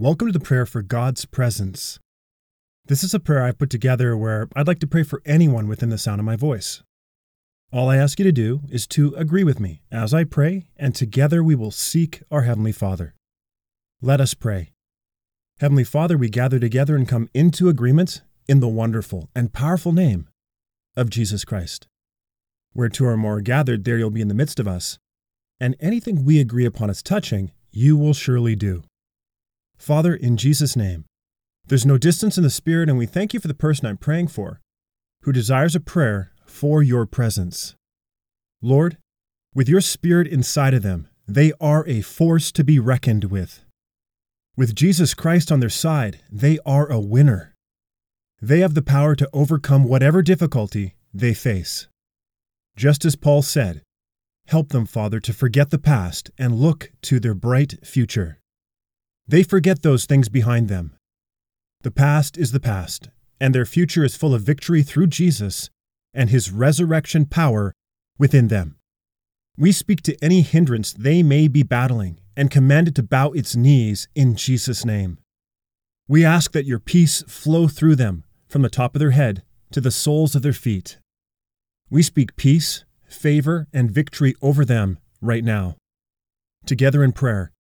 Welcome to the prayer for God's presence. This is a prayer I've put together where I'd like to pray for anyone within the sound of my voice. All I ask you to do is to agree with me as I pray, and together we will seek our Heavenly Father. Let us pray. Heavenly Father, we gather together and come into agreement in the wonderful and powerful name of Jesus Christ. Where two or more are gathered, there you'll be in the midst of us, and anything we agree upon as touching, you will surely do. Father, in Jesus' name, there's no distance in the Spirit, and we thank you for the person I'm praying for, who desires a prayer for your presence. Lord, with your Spirit inside of them, they are a force to be reckoned with. With Jesus Christ on their side, they are a winner. They have the power to overcome whatever difficulty they face. Just as Paul said, help them, Father, to forget the past and look to their bright future. They forget those things behind them. The past is the past, and their future is full of victory through Jesus and his resurrection power within them. We speak to any hindrance they may be battling and command it to bow its knees in Jesus' name. We ask that your peace flow through them from the top of their head to the soles of their feet. We speak peace, favor, and victory over them right now. Together in prayer,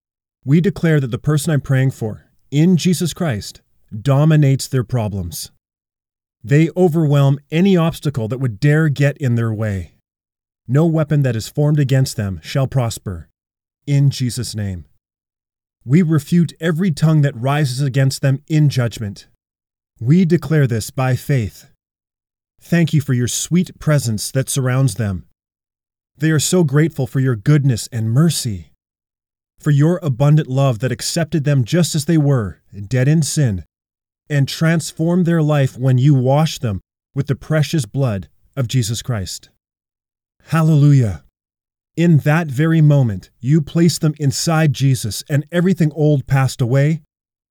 we declare that the person I'm praying for, in Jesus Christ, dominates their problems. They overwhelm any obstacle that would dare get in their way. No weapon that is formed against them shall prosper in Jesus' name. We refute every tongue that rises against them in judgment. We declare this by faith. Thank you for your sweet presence that surrounds them. They are so grateful for your goodness and mercy, for your abundant love that accepted them just as they were, dead in sin, and transformed their life when you washed them with the precious blood of Jesus Christ. Hallelujah. In that very moment, you placed them inside Jesus, and everything old passed away,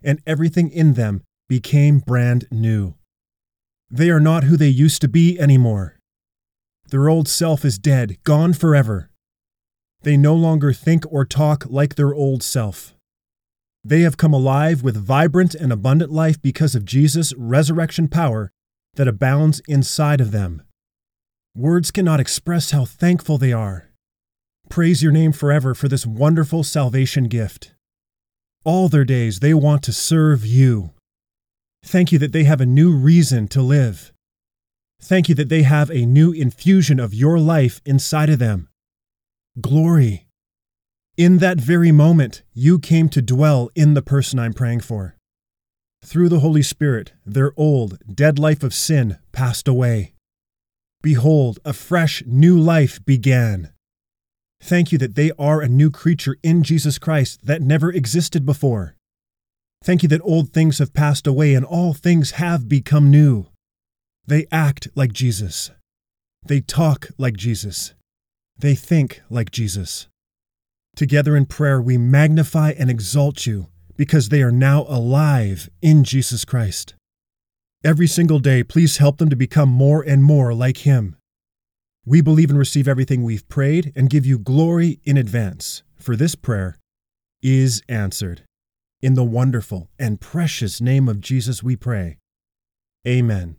and everything in them became brand new. They are not who they used to be anymore. Their old self is dead, gone forever. They no longer think or talk like their old self. They have come alive with vibrant and abundant life because of Jesus' resurrection power that abounds inside of them. Words cannot express how thankful they are praise your name forever for this wonderful salvation gift. All their days they want to serve you. Thank you that they have a new reason to live. Thank you that they have a new infusion of your life inside of them. Glory. In that very moment, you came to dwell in the person I'm praying for. Through the Holy Spirit, their old, dead life of sin passed away. Behold, a fresh, new life began. Thank you that they are a new creature in Jesus Christ that never existed before. Thank you that old things have passed away and all things have become new. They act like Jesus. They talk like Jesus. They think like Jesus. Together in prayer, we magnify and exalt you because they are now alive in Jesus Christ. Every single day, please help them to become more and more like Him. We believe and receive everything we've prayed and give you glory in advance, for this prayer is answered. In the wonderful and precious name of Jesus we pray. Amen.